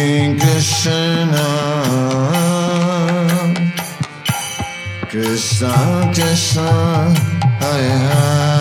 Krishna. Krishna Krishna Hare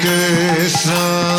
Krishna.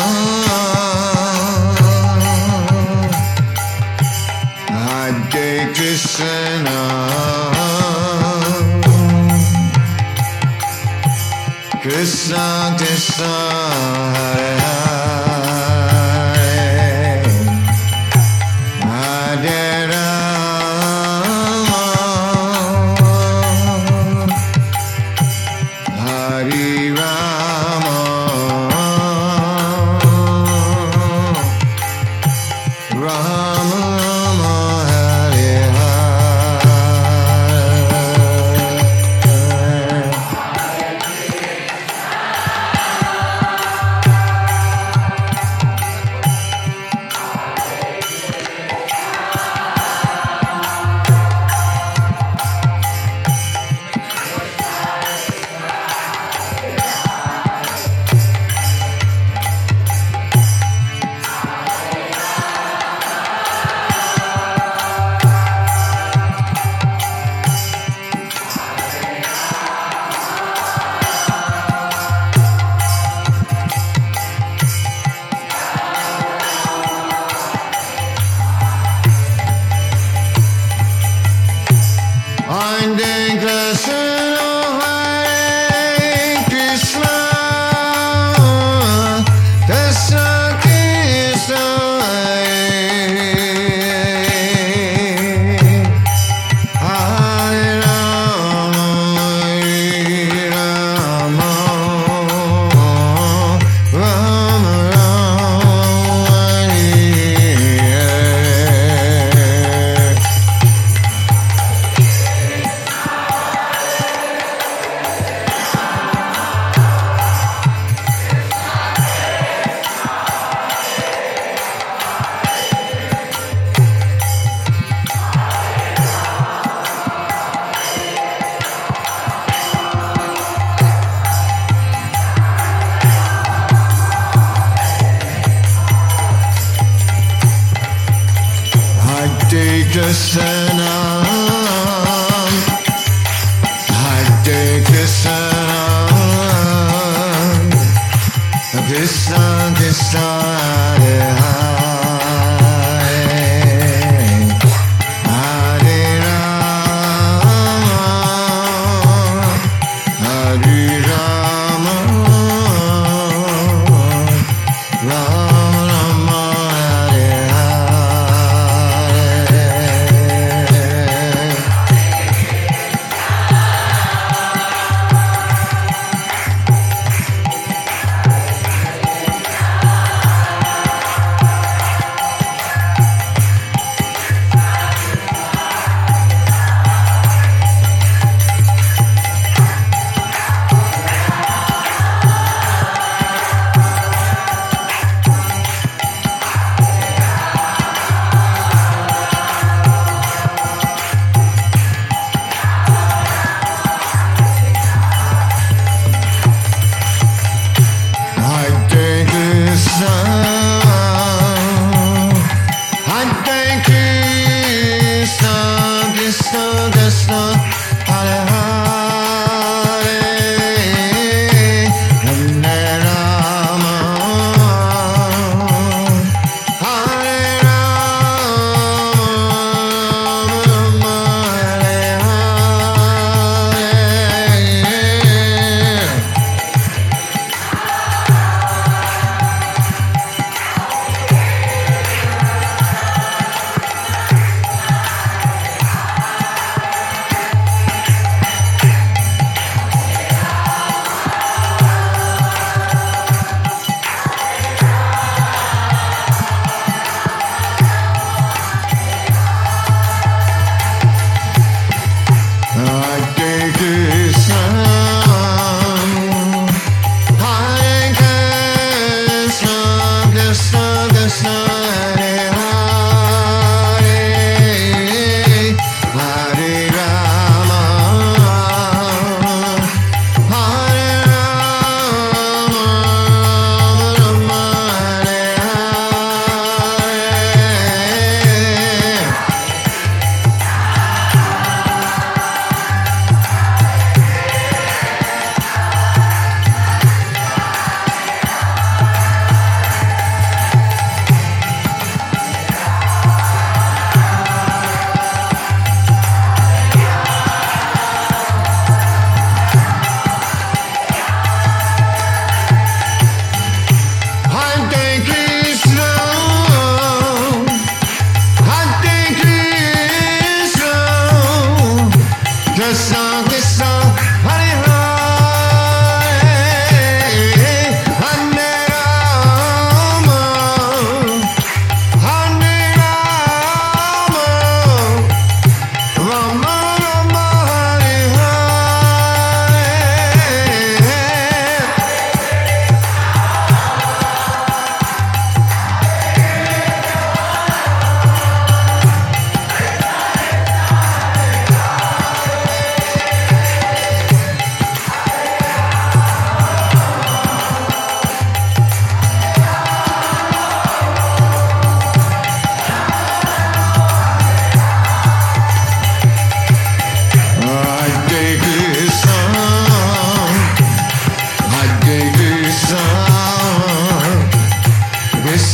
Krishna Krishna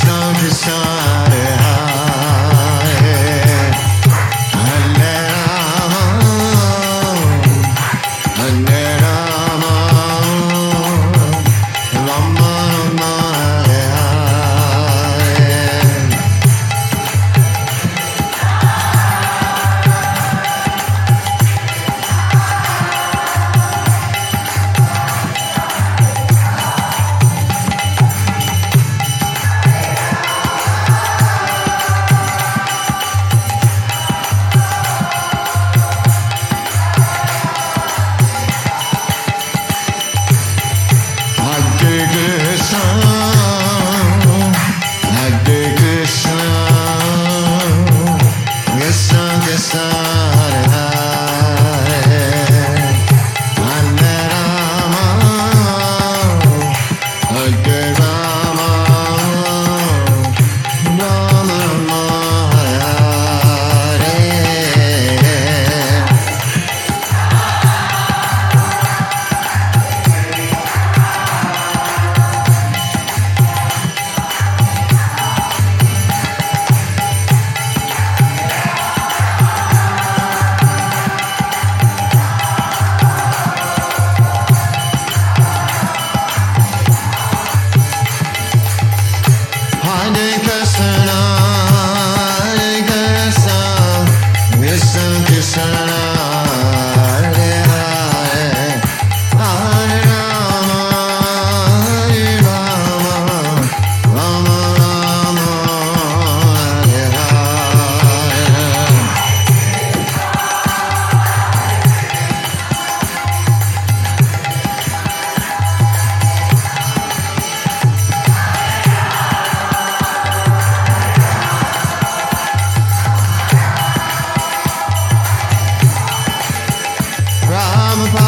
Krishna Hare Rama